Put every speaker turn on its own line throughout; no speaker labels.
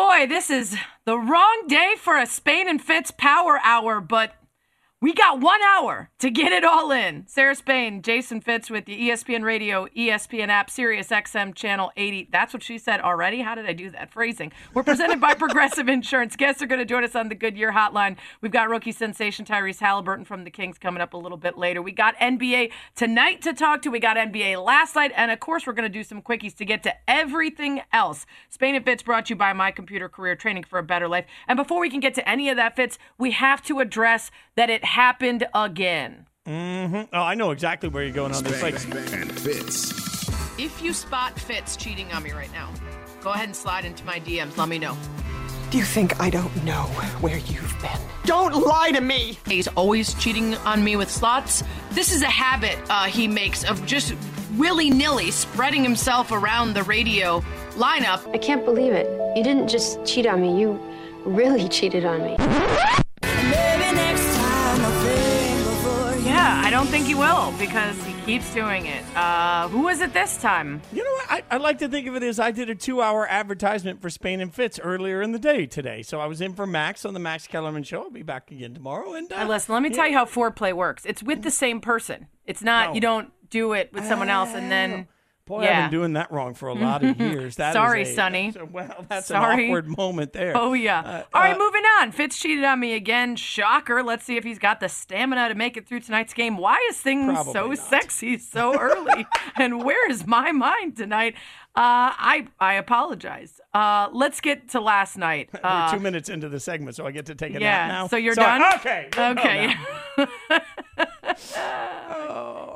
boy, this is the wrong day for a Spain and Fitz power hour, but we got one hour to get it all in. Sarah Spain, Jason Fitz with the ESPN Radio, ESPN app, Sirius XM Channel 80. That's what she said already. How did I do that? Phrasing. We're presented by Progressive Insurance. Guests are going to join us on the Goodyear Hotline. We've got rookie sensation Tyrese Halliburton from the Kings coming up a little bit later. We got NBA tonight to talk to. We got NBA last night. And of course, we're going to do some quickies to get to everything else. Spain and Fitz brought to you by My Computer Career Training for a Better Life. And before we can get to any of that, Fitz, we have to address that it happened again.
Mm-hmm. Oh, I know exactly where you're going on this. Like,
and Fitz.
If you spot Fitz cheating on me right now, go ahead and slide into my DMs. Let me know.
Do you think I don't know where you've been? Don't lie to me!
He's always cheating on me with slots. This is a habit uh, he makes of just willy nilly spreading himself around the radio lineup.
I can't believe it. You didn't just cheat on me, you really cheated on me.
I don't think he will because he keeps doing it. Uh, who was it this time?
you know what? I, I like to think of it as I did a two-hour advertisement for Spain and Fitz earlier in the day today. So I was in for Max on the Max Kellerman show. I'll be back again tomorrow. And uh,
listen, let me tell you how foreplay works. It's with the same person. It's not
No.
you don't do it with someone else and then
Boy,
yeah.
I've been doing that wrong for a lot of years. That is
Sorry,
a-
Sonny.
that's a- well, that's
Sorry.
an awkward moment there.
Oh yeah.
Uh,
All right,
uh,
moving on. Fitz cheated on me again. Shocker. Let's see if he's got the stamina to make it through tonight's game. Why is things so
not.
sexy so early? and where is my mind tonight? Uh, I I apologize. Uh, let's get to last night.
We're
Uh,
two minutes into the segment, so I get to take a
yeah.
nap now.
So you're
Sorry.
done.
Okay. we'll go
Okay.
now.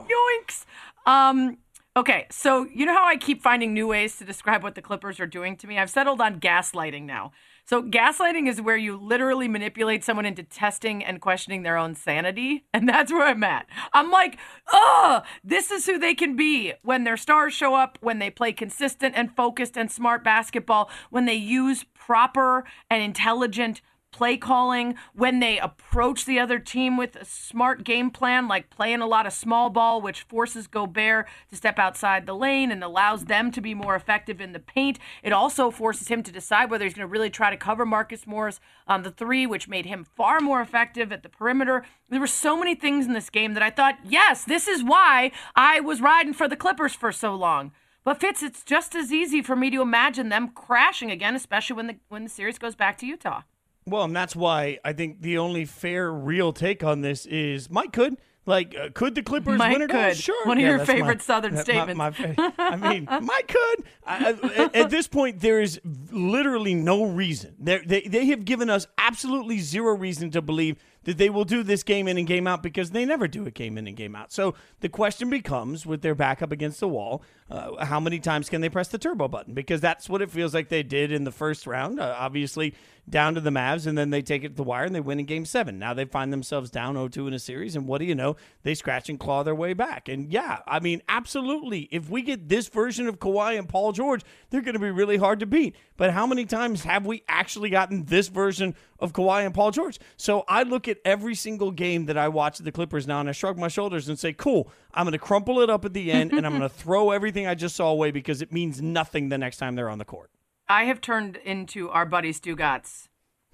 Yoinks. Um, okay, so you know how I keep finding new ways to describe what the Clippers are doing to me? I've settled on gaslighting now. So gaslighting is where you literally manipulate someone into testing and questioning their own sanity, and that's where I'm at. I'm like, ugh, this is who they can be when their stars show up, when they play consistent and focused and smart basketball, when they use proper and intelligent play calling, when they approach the other team with a smart game plan, like playing a lot of small ball, which forces Gobert to step outside the lane and allows them to be more effective in the paint. It also forces him to decide whether he's going to really try to cover Marcus Morris on the three, which made him far more effective at the perimeter. There were so many things in this game that I thought, yes, this is why I was riding for the Clippers for so long. But Fitz, it's just as easy for me to imagine them crashing again, especially when the when the series goes back to Utah.
Well, and that's why I think the only fair, real take on this is Mike could. Like, uh, could the Clippers
Mike
win it all?
could.
Sure.
One of
Yeah,
your
that's my-
favorite Southern
that- my-
statements.
My, fa- I mean, Mike could. I, I- at, at this point, there is literally no reason. They're, they they have given us absolutely zero reason to believe that they will do this game in and game out because they never do a game in and game out. So the question becomes, with their back up against the wall, uh, how many times can they press the turbo button? Because that's what it feels like they did in the first round. Uh, obviously, down to the Mavs, and then they take it to the wire and they win in game seven. Now they find themselves down 0 2 in a series, and what do you know? They scratch and claw their way back. And yeah, I mean, absolutely. If we get this version of Kawhi and Paul George, they're going to be really hard to beat. But how many times have we actually gotten this version of Kawhi and Paul George? So I look at every single game that I watch the Clippers now, and I shrug my shoulders and say, cool, I'm going to crumple it up at the end, and I'm going to throw everything I just saw away because it means nothing the next time they're on the court.
I have turned into our buddy Stugotz.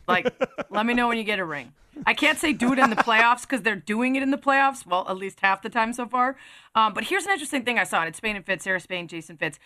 Like, let me know when you get a ring. I can't say do it in the playoffs because they're doing it in the playoffs. Well, at least half the time so far. Um, but here's an interesting thing I saw. It's Spain and Fitz, Sarah Spain, Jason Fitz.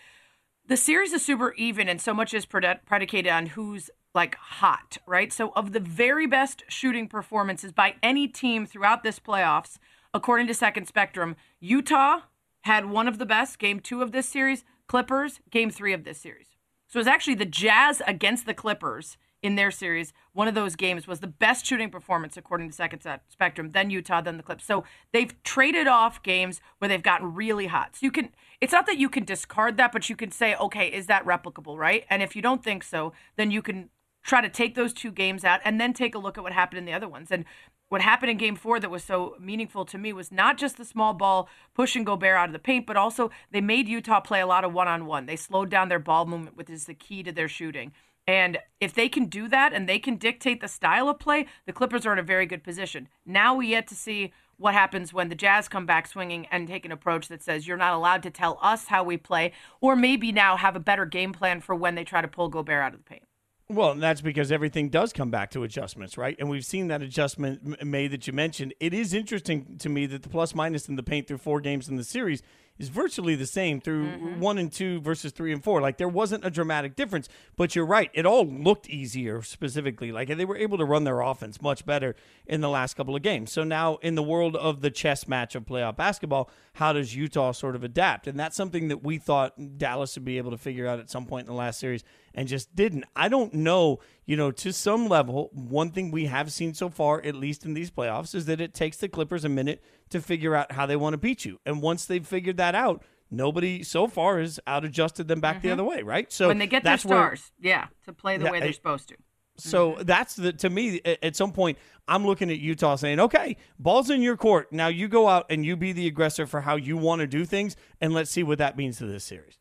The series is super even, and so much is predi- predicated on who's like hot, right? So, of the very best shooting performances by any team throughout this playoffs, according to Second Spectrum, Utah had one of the best, game two of this series, Clippers, game three of this series. So it was actually the Jazz against the Clippers in their series. One of those games was the best shooting performance according to Second Set Spectrum. Then Utah, then the Clips. So they've traded off games where they've gotten really hot. So you can. It's not that you can discard that, but you can say, okay, is that replicable, right? And if you don't think so, then you can try to take those two games out and then take a look at what happened in the other ones. And what happened in game four that was so meaningful to me was not just the small ball pushing Gobert out of the paint, but also they made Utah play a lot of one on one. They slowed down their ball movement, which is the key to their shooting. And if they can do that and they can dictate the style of play, the Clippers are in a very good position. Now we yet to see what happens when the Jazz come back swinging and take an approach that says you're not allowed to tell us how we play, or maybe now have a better game plan for when they try to pull Gobert out of the paint.
Well, and that's because everything does come back to adjustments, right? And we've seen that adjustment made that you mentioned. It is interesting to me that the plus minus in the paint through four games in the series is virtually the same through mm-hmm. one and two versus three and four. Like there wasn't a dramatic difference, but you're right. It all looked easier specifically. Like they were able to run their offense much better in the last couple of games. So now in the world of the chess match of playoff basketball, how does Utah sort of adapt? And that's something that we thought Dallas would be able to figure out at some point in the last series and just didn't. I don't know, you know, to some level, one thing we have seen so far, at least in these playoffs, is that it takes the Clippers a minute to figure out how they want to beat you. And once they've figured that out, nobody so far has out adjusted them back the other way, right? So
Mm-hmm. when they get their
that's where-
stars, yeah, to play the
Yeah,
way they're supposed to.
so
Mm-hmm.
that's the to me at some point I'm looking at Utah saying, "Okay, ball's in your court. Now you go out and you be the aggressor for how you want to do things, and let's see what that means to this series."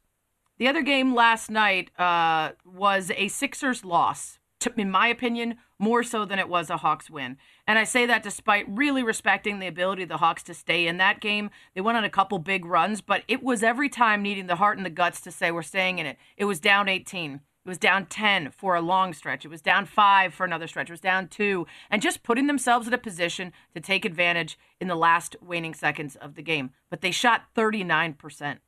The other game last night uh, was a Sixers loss, to, in my opinion, more so than it was a Hawks win. And I say that despite really respecting the ability of the Hawks to stay in that game. They went on a couple big runs, but it was every time needing the heart and the guts to say, we're staying in it. It was down 18. It was down 10 for a long stretch. It was down five for another stretch. It was down two. And just putting themselves in a position to take advantage in the last waning seconds of the game. But they shot 39%.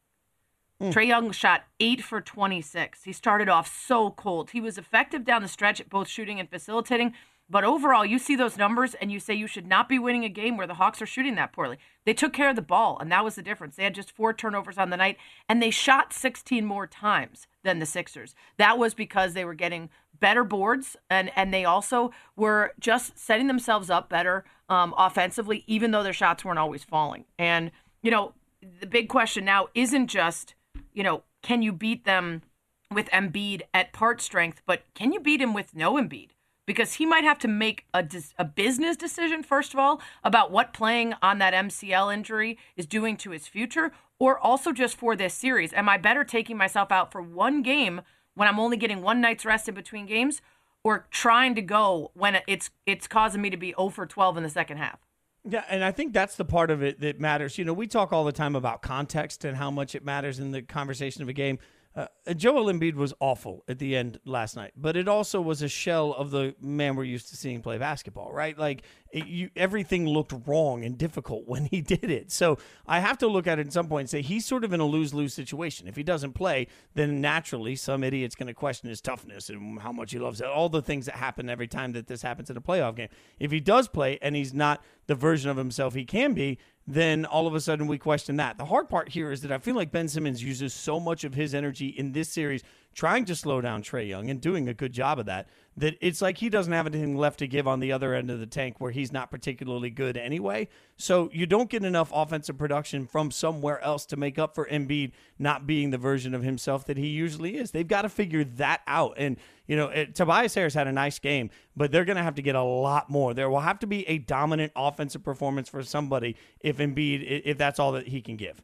Trae Young shot eight for 26. He started off so cold. He was effective down the stretch at both shooting and facilitating. But overall, you see those numbers and you say you should not be winning a game where the Hawks are shooting that poorly. They took care of the ball, and that was the difference. They had just four turnovers on the night, and they shot 16 more times than the Sixers. That was because they were getting better boards, and, and they also were just setting themselves up better um, offensively, even though their shots weren't always falling. And, you know, the big question now isn't just you know, can you beat them with Embiid at part strength, but can you beat him with no Embiid? Because he might have to make a, a business decision, first of all, about what playing on that MCL injury is doing to his future, or also just for this series. Am I better taking myself out for one game when I'm only getting one night's rest in between games, or trying to go when it's it's causing me to be 0 for 12 in the second half?
Yeah, and I think that's the part of it that matters. You know, we talk all the time about context and how much it matters in the conversation of a game. Uh, Joel Embiid was awful at the end last night, but it also was a shell of the man we're used to seeing play basketball, right? Like it, you, everything looked wrong and difficult when he did it. So I have to look at it at some point and say he's sort of in a lose lose situation. If he doesn't play, then naturally some idiot's going to question his toughness and how much he loves it. All the things that happen every time that this happens in a playoff game. If he does play and he's not the version of himself he can be, then all of a sudden we question that. The hard part here is that I feel like Ben Simmons uses so much of his energy in this series trying to slow down Trae Young and doing a good job of that, that it's like he doesn't have anything left to give on the other end of the tank where he's not particularly good anyway. So you don't get enough offensive production from somewhere else to make up for Embiid not being the version of himself that he usually is. They've got to figure that out. And, you know, it, Tobias Harris had a nice game, but they're going to have to get a lot more. There will have to be a dominant offensive performance for somebody if Embiid, if that's all that he can give.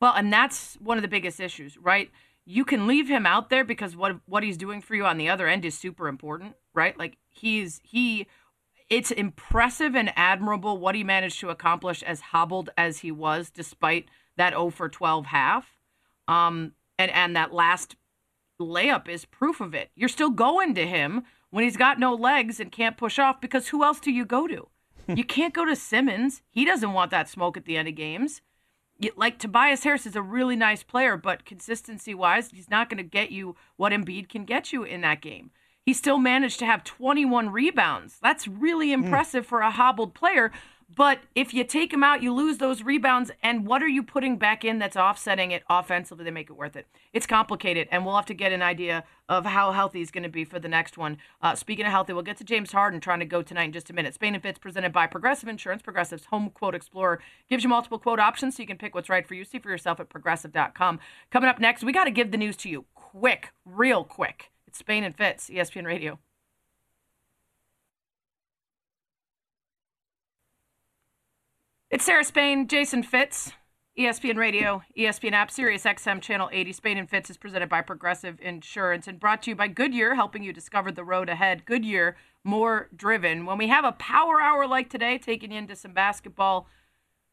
Well, and that's one of the biggest issues, right? You can leave him out there because what what he's doing for you on the other end is super important, right? Like he's he it's impressive and admirable what he managed to accomplish as hobbled as he was despite that 0 for 12 half. Um and and that last layup is proof of it. You're still going to him when he's got no legs and can't push off because who else do you go to? you can't go to Simmons. He doesn't want that smoke at the end of games like Tobias Harris is a really nice player, but consistency wise, he's not going to get you what Embiid can get you in that game. He still managed to have 21 rebounds. That's really hmm. impressive for a hobbled player. But if you take him out, you lose those rebounds. And what are you putting back in that's offsetting it offensively to make it worth it? It's complicated, and we'll have to get an idea of how healthy he's going to be for the next one. Uh, speaking of healthy, we'll get to James Harden trying to go tonight in just a minute. Spain and Fitz presented by Progressive Insurance. Progressive's Home Quote Explorer gives you multiple quote options so you can pick what's right for you. See for yourself at progressive.com. Coming up next, we got to give the news to you quick, real quick. It's Spain and Fitz, ESPN Radio. It's Sarah Spain, Jason Fitz, ESPN Radio, ESPN app, Sirius XM Channel 80. Spain and Fitz is presented by Progressive Insurance and brought to you by Goodyear, helping you discover the road ahead. Goodyear, more driven. When we have a power hour like today, taking you into some basketball,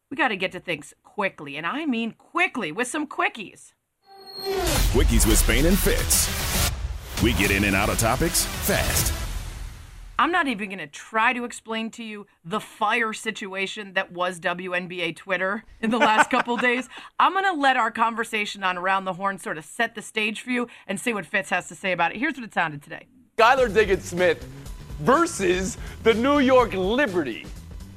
we got to get to things quickly. And I mean quickly with some quickies.
Quickies with Spain and Fitz. We get in and out of topics fast.
I'm not even going to try to explain to you the fire situation that was WNBA Twitter in the last couple days. I'm going to let our conversation on Around the Horn sort of set the stage for you and see what Fitz has to say about it. Here's what it sounded today
Skylar Diggins Smith versus the New York Liberty.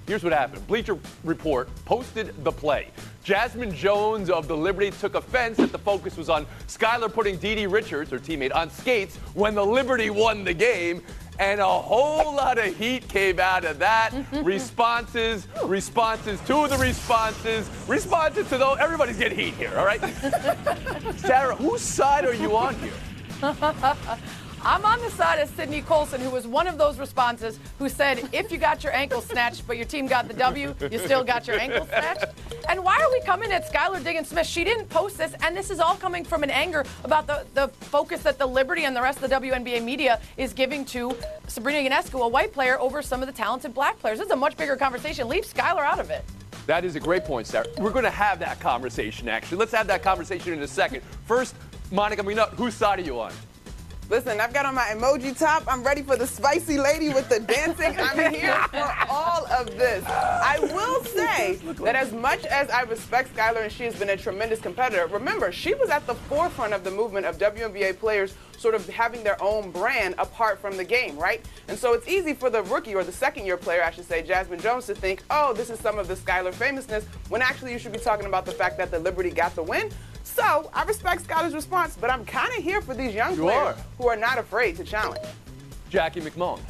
Here's what happened Bleacher Report posted the play. Jazmine Jones of the Liberty took offense that the focus was on Skylar putting DiDi Richards, her teammate, on skates when the Liberty won the game. And a whole lot of heat came out of that. responses, responses to the responses, responses to those. Everybody's getting heat here, all right? Sarah, whose side are you on here?
I'm on the side of Sydney Colson, who was one of those responses who said, if you got your ankle snatched, but your team got the W, you still got your ankle snatched. And why are we coming at Skylar Diggins Smith? She didn't post this, and this is all coming from an anger about the, the focus that the Liberty and the rest of the WNBA media is giving to Sabrina Ionescu, a white player, over some of the talented black players. This is a much bigger conversation. Leave Skylar out of it.
That is a great point, Sarah. We're going to have that conversation, actually. Let's have that conversation in a second. First, Monica Mina, whose side are you on?
Listen, I've got on my emoji top. I'm ready for the spicy lady with the dancing. I'm here for all of this. I will say that as much as I respect Skylar and she has been a tremendous competitor, remember, she was at the forefront of the movement of WNBA players sort of having their own brand apart from the game, right? And so it's easy for the rookie or the second year player, I should say, Jazmine Jones, to think, oh, this is some of the Skylar famousness, when actually you should be talking about the fact that the Liberty got the win. So I respect Skylar's response, but I'm kind of here for these young
You
players
are.
who are not afraid to challenge.
Jackie MacMullan.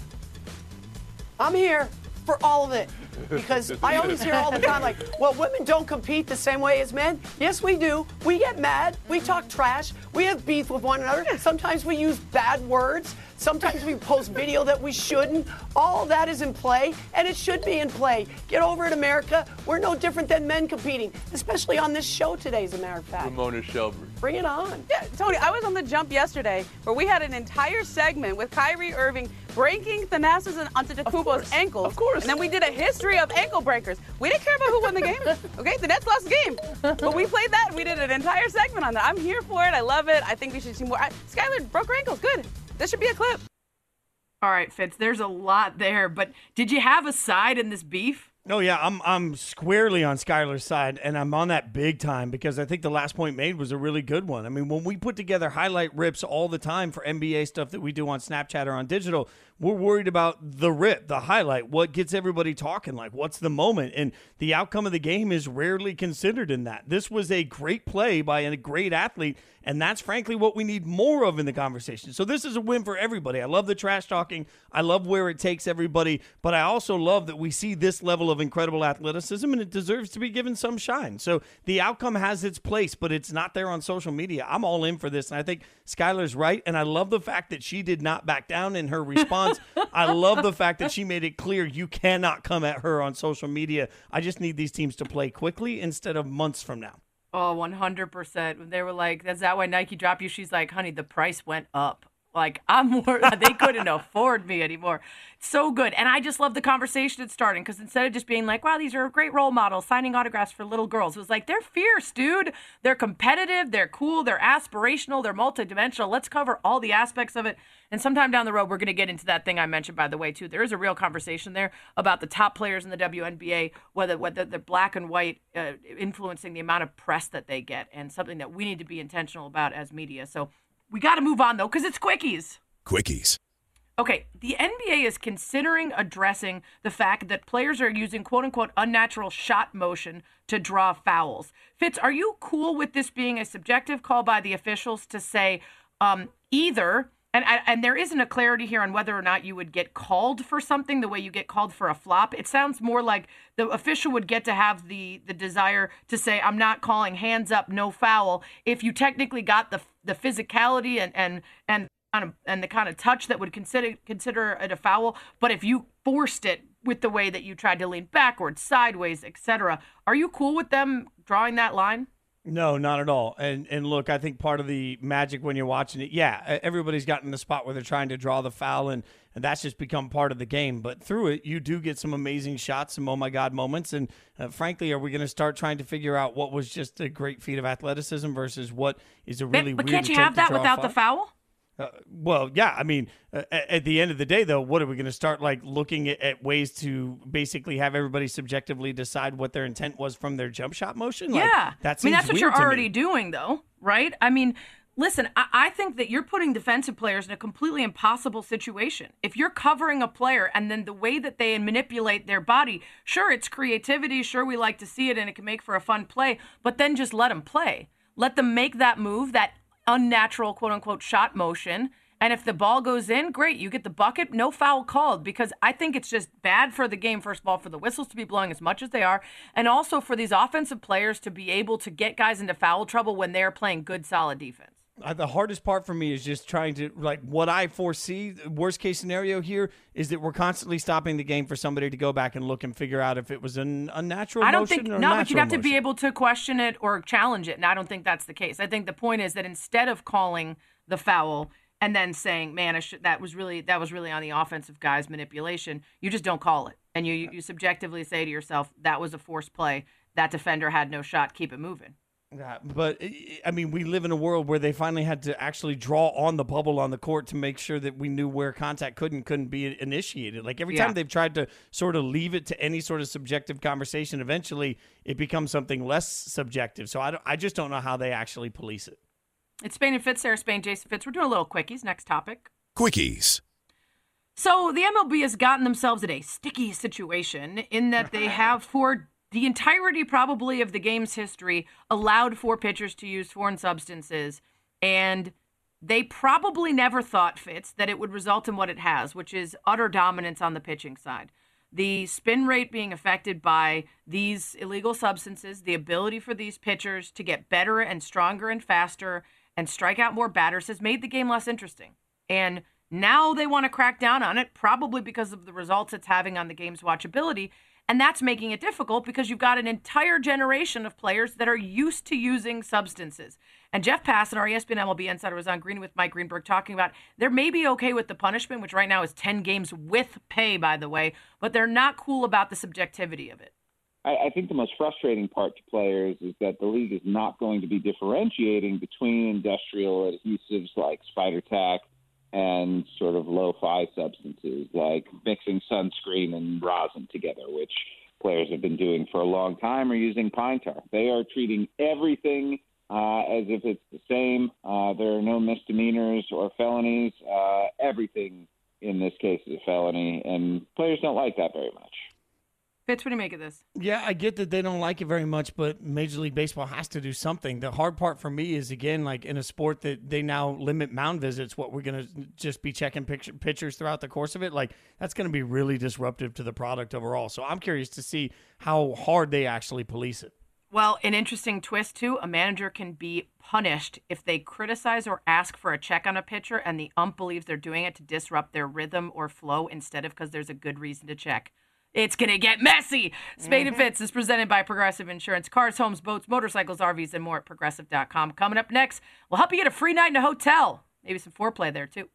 I'm here for all of it because I always hear all the time like, well, women don't compete the same way as men. Yes, we do. We get mad. We talk trash. We have beef with one another. Sometimes we use bad words. Sometimes we post video that we shouldn't. All that is in play, and it should be in play. Get over it, America. We're no different than men competing, especially on this show today, as a matter of fact.
Ramona Shelburne.
Bring it on.
Yeah, Tony, I was on the jump yesterday where we had an entire segment with Kyrie Irving breaking Thanasis and Antetokounmpo's
course,
ankles.
of course.
And then we did a history of ankle breakers. We didn't care about who won the game. Okay, the Nets lost the game. But we played that and we did an entire segment on that. I'm here for it. I love it. I think we should see more. I, Skylar broke her ankles. Good. This should be a clip.
All right, Fitz, there's a lot there, but did you have a side in this beef?
Oh yeah, I'm I'm squarely on Skylar's side, and I'm on that big time because I think the last point made was a really good one. I mean, when we put together highlight rips all the time for NBA stuff that we do on Snapchat or on digital, we're worried about the rip, the highlight, what gets everybody talking, like what's the moment, and the outcome of the game is rarely considered in that. This was a great play by a great athlete, and that's frankly what we need more of in the conversation. So this is a win for everybody. I love the trash talking. I love where it takes everybody, but I also love that we see this level of incredible athleticism and it deserves to be given some shine. So the outcome has its place, but it's not there on social media. I'm all in for this, and I think Skylar's right, and I love the fact that she did not back down in her response. I love the fact that she made it clear you cannot come at her on social media. I just need these teams to play quickly instead of months from now.
Oh, 100%. They were like, is that why Nike dropped you? She's like, honey, the price went up. Like, I'm more, they couldn't afford me anymore. So good. And I just love the conversation it's starting because instead of just being like, wow, these are great role models signing autographs for little girls, it was like, they're fierce, dude. They're competitive, they're cool, they're aspirational, they're multidimensional. Let's cover all the aspects of it. And sometime down the road, we're going to get into that thing I mentioned, by the way, too. There is a real conversation there about the top players in the WNBA, whether whether they're black and white, uh, influencing the amount of press that they get, and something that we need to be intentional about as media. So we got to move on though, because it's quickies.
Quickies.
Okay, the NBA is considering addressing the fact that players are using quote unquote unnatural shot motion to draw fouls. Fitz, are you cool with this being a subjective call by the officials to say um, either? And, and there isn't a clarity here on whether or not you would get called for something the way you get called for a flop. It sounds more like the official would get to have the the desire to say, "I'm not calling hands up, no foul." If you technically got the the physicality and and and kind of and the kind of touch that would consider consider it a foul, but if you forced it with the way that you tried to lean backwards, sideways, etc., are you cool with them drawing that line?
No, not at all. And and look, I think part of the magic when you're watching it, yeah, everybody's gotten the spot where they're trying to draw the foul, and, and that's just become part of the game. But through it, you do get some amazing shots, some oh my god moments. And uh, frankly, are we going to start trying to figure out what was just a great feat of athleticism versus what is a really
but
weird
can't you have that without the foul?
Uh, well, yeah. I mean, uh, at, the end of the day, though, what are we going to start like looking at, at ways to basically have everybody subjectively decide what their intent was from their jump shot motion? Like,
yeah,
that
I mean that's what you're already doing, though, right? I mean, listen, I, I think that you're putting defensive players in a completely impossible situation. If you're covering a player and then the way that they manipulate their body, sure, it's creativity. Sure, we like to see it and it can make for a fun play, but then just let them play. Let them make that move, that unnatural quote unquote shot motion. And if the ball goes in, great, you get the bucket, no foul called because I think it's just bad for the game, first of all, for the whistles to be blowing as much as they are, and also for these offensive players to be able to get guys into foul trouble when they're playing good, solid defense.
The hardest part for me is just trying to like what I foresee. Worst case scenario here is that we're constantly stopping the game for somebody to go back and look and figure out if it was an unnatural.
I don't
motion
think no, but you'd have to be able to question it or challenge it, and I don't think that's the case. I think the point is that instead of calling the foul and then saying, "Man, I should, that was really that was really on the offensive guy's manipulation," you just don't call it, and you you subjectively say to yourself, "That was a forced play. That defender had no shot. Keep it moving."
Yeah, but I- I mean, we live in a world where they finally had to actually draw on the bubble on the court to make sure that we knew where contact could and couldn't be initiated. Like every
Yeah.
time they've tried to sort of leave it to any sort of subjective conversation, eventually it becomes something less subjective. So I, don't, I just don't know how they actually police it.
It's Spain and Fitz, Sarah Spain, Jason Fitz. We're doing a little quickies. Next topic.
Quickies.
So the MLB has gotten themselves in a sticky situation in that they have, for the entirety probably of the game's history, allowed for pitchers to use foreign substances, and they probably never thought Fitz that it would result in what it has, which is utter dominance on the pitching side. The spin rate being affected by these illegal substances, the ability for these pitchers to get better and stronger and faster and strike out more batters has made the game less interesting. And now they want to crack down on it, probably because of the results it's having on the game's watchability. And that's making it difficult because you've got an entire generation of players that are used to using substances. And Jeff Passan, our ESPN MLB insider, was on Green with Mike Greenberg talking about they're maybe okay with the punishment, which right now is 10 games with pay, by the way, but they're not cool about the subjectivity of it.
I, I think the most frustrating part to players is that the league is not going to be differentiating between industrial adhesives like spider tack and sort of low-fi substances like mixing sunscreen and rosin together, which players have been doing for a long time, or using pine tar. They are treating everything uh, as if it's the same. Uh, there are no misdemeanors or felonies. Uh, everything in this case is a felony, and players don't like that very much.
Fitz, what do you make of this?
Yeah, I get that they don't like it very much, but Major League Baseball has to do something. The hard part for me is again, like in a sport that they now limit mound visits, what we're gonna just be checking picture, pitchers throughout the course of it. Like that's gonna be really disruptive to the product overall. So I'm curious to see how hard they actually police it.
Well, an interesting twist too. A manager can be punished if they criticize or ask for a check on a pitcher, and the ump believes they're doing it to disrupt their rhythm or flow instead of because there's a good reason to check. It's gonna get messy. Spain and mm-hmm. Fitz is presented by Progressive Insurance. Cars, homes, boats, motorcycles, RVs, and more at progressive.com. Coming up next, we'll help you get a free night in a hotel. Maybe some foreplay there too.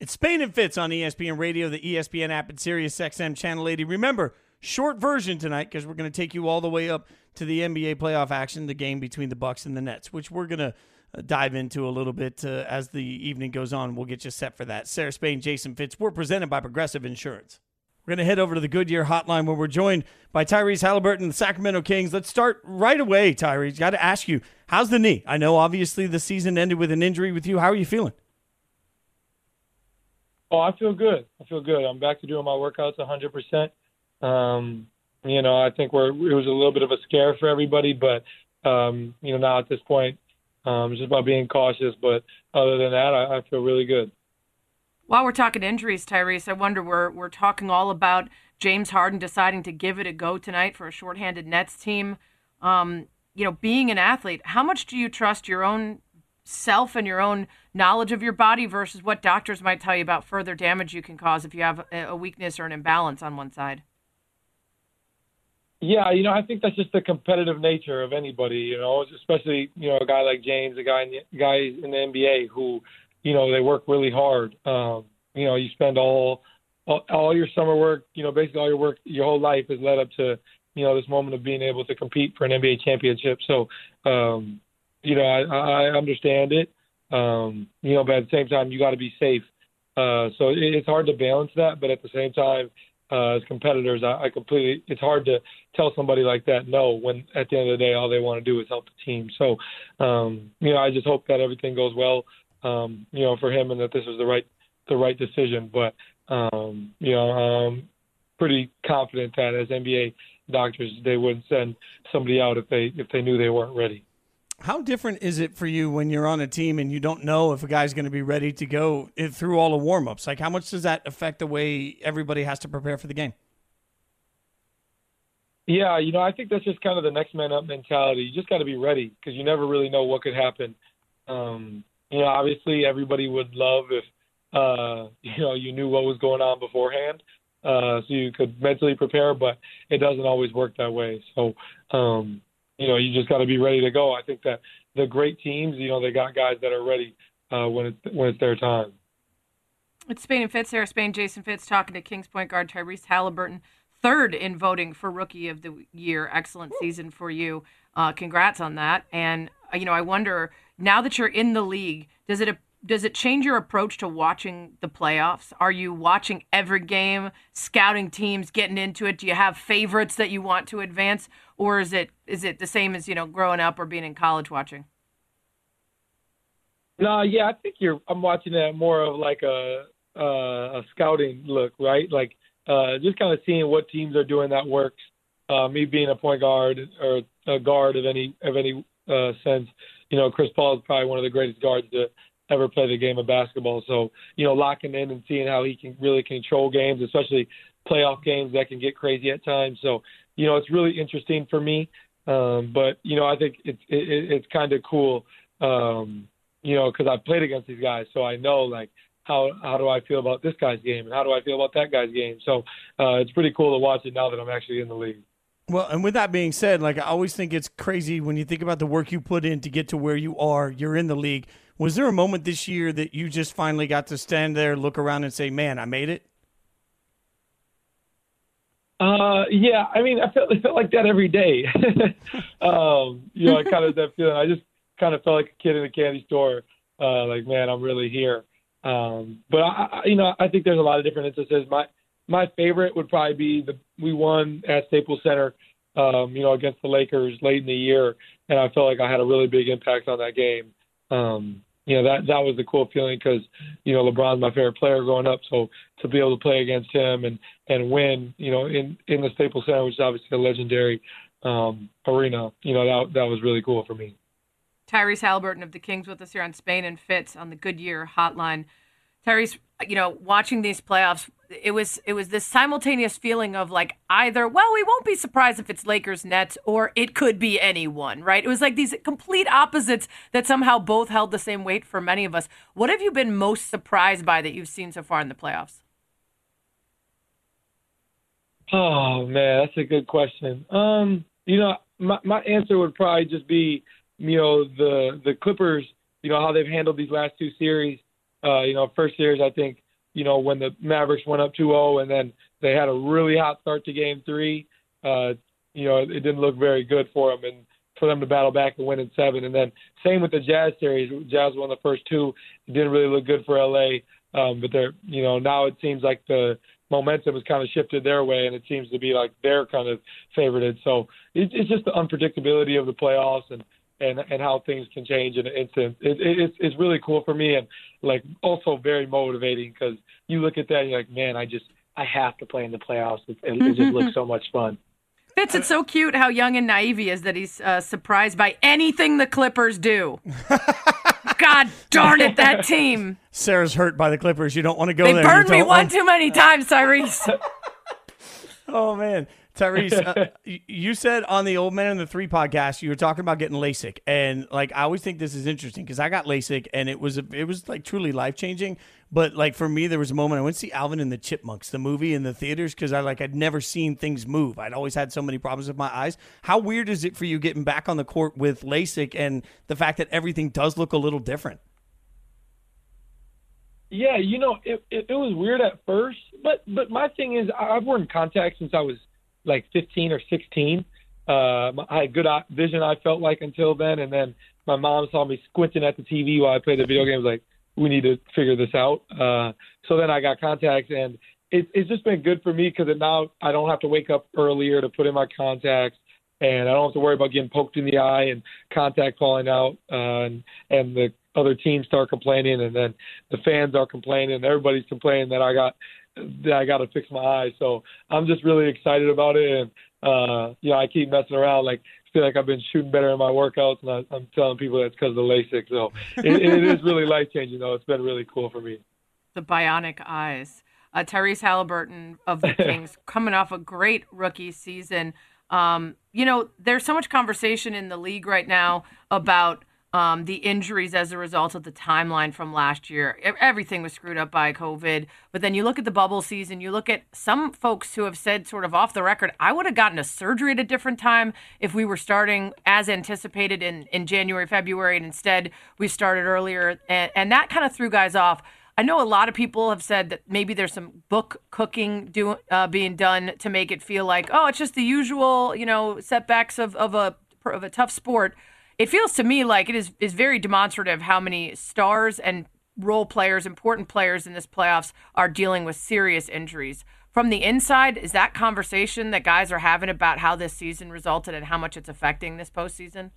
It's Spain and Fitz on ESPN Radio, the ESPN app, and Sirius XM Channel 80. Remember, short version tonight because we're going to take you all the way up to the NBA playoff action, the game between the Bucks and the Nets, which we're going to dive into a little bit uh, as the evening goes on. We'll get you set for that. Sarah Spain, Jason Fitz. We're presented by Progressive Insurance. We're going to head over to the Goodyear Hotline where we're joined by Tyrese Halliburton, the Sacramento Kings. Let's start right away, Tyrese. Got to ask you, how's the knee? I know obviously the season ended with an injury with you. How are you feeling?
Oh, I feel good. I feel good. I'm back to doing my workouts 100%. Um, you know, I think we're it was a little bit of a scare for everybody, but um, you know, now at this point, um, just by being cautious. But other than that, I, I feel really good.
While we're talking injuries, Tyrese, I wonder we're we're talking all about James Harden deciding to give it a go tonight for a shorthanded Nets team. Um, you know, being an athlete, how much do you trust your own self and your own knowledge of your body versus what doctors might tell you about further damage you can cause if you have a a weakness or an imbalance on one side?
Yeah, you know, I think that's just the competitive nature of anybody. You know, especially you know a guy like James, a guy in the, guys in the NBA who, you know, they work really hard. Um, you know, you spend all, all all your summer work. You know, basically all your work, your whole life is led up to you know, this moment of being able to compete for an NBA championship. So, um, you know, I, I understand it. Um, you know, but at the same time, you got to be safe. Uh, so it, it's hard to balance that, but at the same time, uh, as competitors, I, I completely. It's hard to tell somebody like that no when at the end of the day all they want to do is help the team. So, um, you know, I just hope that everything goes well, um, you know, for him and that this was the right the right decision. But um, you know, um, pretty confident that as NBA doctors, they wouldn't send somebody out if they if they knew they weren't ready.
How different is it for you when you're on a team and you don't know if a guy's going to be ready to go through all the warmups? Like, how much does that affect the way everybody has to prepare for the game?
Yeah, you know, I think that's just kind of the next man up mentality. You just got to be ready because you never really know what could happen. Um, you know, obviously everybody would love if uh, you know you knew what was going on beforehand, uh, so you could mentally prepare. But it doesn't always work that way. So, um, you know, you just got to be ready to go. I think that the great teams, you know, they got guys that are ready uh, when it's when it's their time.
It's Spain and Fitz, Sarah Spain, Jason Fitz talking to Kings point guard Tyrese Halliburton, third in voting for Rookie of the Year. Excellent season for you. Uh, congrats on that. And uh, you know, I wonder now that you're in the league, does it does it change your approach to watching the playoffs? Are you watching every game, scouting teams, getting into it? Do you have favorites that you want to advance, or is it is it the same as you know growing up or being in college watching?
No, yeah, I think you're. I'm watching that more of like a uh, a scouting look, right? Like uh, just kind of seeing what teams are doing that works. Uh, me being a point guard or a guard of any of any uh, sense, you know, Chris Paul is probably one of the greatest guards to ever play the game of basketball. So, you know, locking in and seeing how he can really control games, especially playoff games that can get crazy at times. So, you know, it's really interesting for me. Um, but you know, I think it's it, it's kind of cool. Um, you know, because I've played against these guys, so I know like how how do I feel about this guy's game and how do I feel about that guy's game. So uh, it's pretty cool to watch it now that I'm actually in the league.
Well, and with that being said, like I always think it's crazy when you think about the work you put in to get to where you are. You're in the league. Was there a moment this year that you just finally got to stand there, look around, and say, "Man, I made it"?
Uh, yeah, I mean, I felt, I felt like that every day. um, you know, I kind of that feeling. I just kind of felt like a kid in a candy store. Uh, like, man, I'm really here. Um, but I, I, you know, I think there's a lot of different instances. My my favorite would probably be the we won at Staples Center, um, you know, against the Lakers late in the year, and I felt like I had a really big impact on that game. Um, you know that that was the cool feeling because you know LeBron's my favorite player growing up, so to be able to play against him and and win, you know, in in the Staples Center, which is obviously a legendary um, arena, you know that that was really cool for me.
Tyrese Halliburton of the Kings with us here on Spain and Fitz on the Goodyear Hotline. Tyrese, you know, watching these playoffs, it was it was this simultaneous feeling of like either well we won't be surprised if it's Lakers Nets or it could be anyone right? It was like these complete opposites that somehow both held the same weight for many of us. What have you been most surprised by that you've seen so far in the playoffs?
Oh man that's a good question. Um you know my my answer would probably just be you know the the Clippers you know how they've handled these last two series. Uh you know first series I think you know, when the Mavericks went up 2-0 and then they had a really hot start to game three, uh, you know, it didn't look very good for them and for them to battle back and win in seven. And then same with the Jazz series. Jazz won the first two. It didn't really look good for LA. Um, but they're, you know, now it seems like the momentum has kind of shifted their way and it seems to be like they're kind of favorited. So it, it's just the unpredictability of the playoffs and, and and how things can change in an instant. It, it, it's it's really cool for me and like also very motivating because you look at that and you're like, man, I just I have to play in the playoffs. It, it, it just looks so much fun.
Fitz, it's so cute how young and naive he is that he's uh, surprised by anything the Clippers do. God darn it, that team.
Sarah's hurt by the Clippers. You don't want to go
they
there.
They burned
me
one too many times, Tyrese.
oh man. Tyrese, uh, you said on the Old Man and the Three podcast you were talking about getting LASIK, and like I always think this is interesting because I got LASIK and it was it was like truly life changing. But like for me, there was a moment I went to see Alvin and the Chipmunks, the movie in the theaters, because I like I'd never seen things move. I'd always had so many problems with my eyes. How weird is it for you getting back on the court with LASIK and the fact that everything does look a little different?
Yeah, you know, it, it, it was weird at first, but but my thing is I've worn contacts since I was like 15 or 16. Uh, I had good vision. I felt like until then, and then my mom saw me squinting at the TV while I played the video games. Like, we need to figure this out. Uh, so then I got contacts, and it, it's just been good for me because now I don't have to wake up earlier to put in my contacts, and I don't have to worry about getting poked in the eye and contact falling out, uh, and and the other teams start complaining, and then the fans are complaining, and everybody's complaining that I got that I got to fix my eyes. So I'm just really excited about it, and uh, you know I keep messing around like feel like I've been shooting better in my workouts, and I, I'm telling people that's because of the LASIK. So it, it is really life changing, though. It's been really cool for me.
The bionic eyes. Uh, Tyrese Halliburton of the Kings coming off a great rookie season. Um, you know, there's so much conversation in the league right now about um, the injuries as a result of the timeline from last year. Everything was screwed up by COVID. But then you look at the bubble season, you look at some folks who have said, sort of off the record, I would have gotten a surgery at a different time if we were starting as anticipated in, in January, February, and instead we started earlier. And, and that kind of threw guys off. I know a lot of people have said that maybe there's some book cooking do, uh, being done to make it feel like, oh, it's just the usual, you know, setbacks of, of a of a tough sport. It feels to me like it is is very demonstrative how many stars and role players, important players in this playoffs are dealing with serious injuries. From the inside, is that conversation that guys are having about how this season resulted and how much it's affecting this postseason?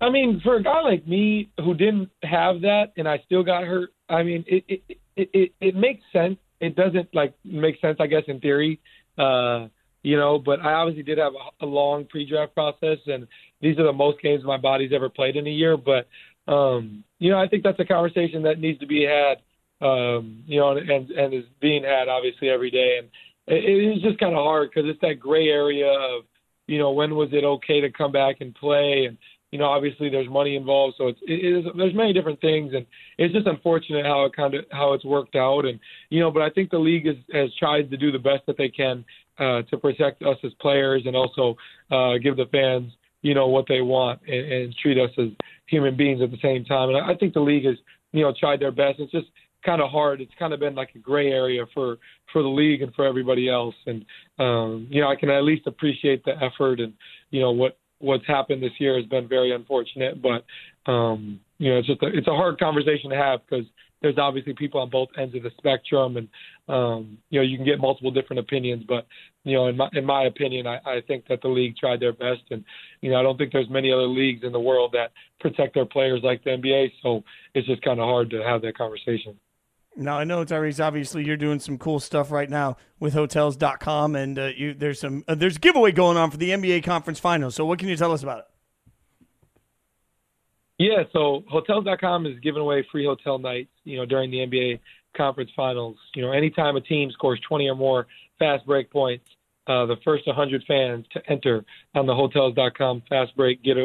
I mean, for a guy like me who didn't have that and I still got hurt, I mean, it it it, it, it makes sense. It doesn't like make sense, I guess, in theory, uh, you know. But I obviously did have a, a long pre-draft process, and these are the most games my body's ever played in a year. But um, you know, I think that's a conversation that needs to be had, um, you know, and and is being had obviously every day. And it, it is just kind of hard because it's that gray area of, you know, when was it okay to come back and play and you know, obviously there's money involved, so it's it is there's many different things, and it's just unfortunate how it kind of how it's worked out, and you know, but I think the league has has tried to do the best that they can uh, to protect us as players, and also uh, give the fans you know what they want and, and treat us as human beings at the same time, and I think the league has you know tried their best. It's just kind of hard. It's kind of been like a gray area for for the league and for everybody else, and um, you know, I can at least appreciate the effort and you know what what's happened this year has been very unfortunate, but um, you know, it's just a, it's a hard conversation to have because there's obviously people on both ends of the spectrum, and um, you know, you can get multiple different opinions. But you know, in my in my opinion, I, I think that the league tried their best, and you know, I don't think there's many other leagues in the world that protect their players like the NBA. So it's just kind of hard to have that conversation.
Now I know Tyrese. Obviously, you're doing some cool stuff right now with Hotels.com, and uh, you, there's some uh, there's a giveaway going on for the NBA Conference Finals. So, what can you tell us about it?
Yeah, so Hotels.com is giving away free hotel nights. You know, during the NBA Conference Finals. You know, anytime a team scores 20 or more fast break points, uh, the first 100 fans to enter on the Hotels.com fast break get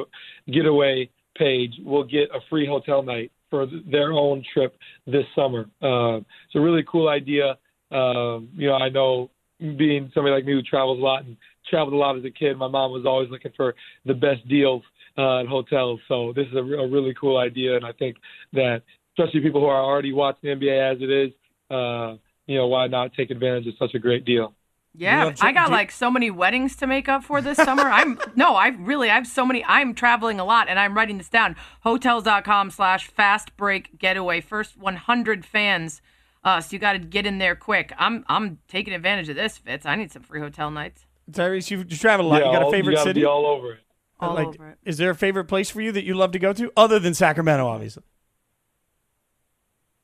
getaway page will get a free hotel night for their own trip this summer. Uh, it's a really cool idea. Um, you know, I know being somebody like me who travels a lot and traveled a lot as a kid, my mom was always looking for the best deals uh, at hotels. So this is a, a really cool idea, and I think that especially people who are already watching the NBA as it is, uh, you know, why not take advantage of such a great deal?
Yeah, I got like so many weddings to make up for this summer. I'm no, I really I have so many. I'm traveling a lot, and I'm writing this down. Hotels.com slash fast break getaway. First 100 fans. Uh, so you got to get in there quick. I'm I'm taking advantage of this, Fitz. I need some free hotel nights.
Tyrese, you, you travel a lot.
Yeah,
you got a
all- you
favorite
gotta
city?
be all over it.
All
like,
over it.
Is there a favorite place for you that you love to go to, other than Sacramento, obviously?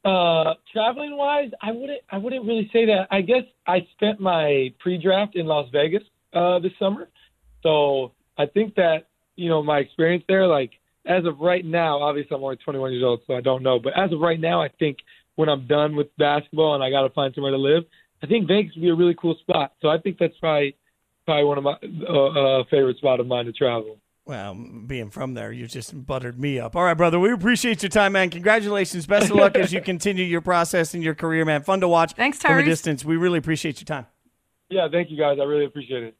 Uh, traveling wise, I wouldn't. I wouldn't really say that. I guess I spent my pre-draft in Las Vegas uh, this summer, so I think that you know my experience there. Like as of right now, obviously I'm only 21 years old, so I don't know. But as of right now, I think when I'm done with basketball and I got to find somewhere to live, I think Vegas would be a really cool spot. So I think that's probably probably one of my uh, uh, favorite spot of mine to travel.
Well, being from there, you just buttered me up. All right, brother. We appreciate your time, man. Congratulations. Best of luck as you continue your process and your career, man. Fun to watch.
Thanks,
from a distance. We really appreciate your time.
Yeah, thank you guys. I really appreciate it.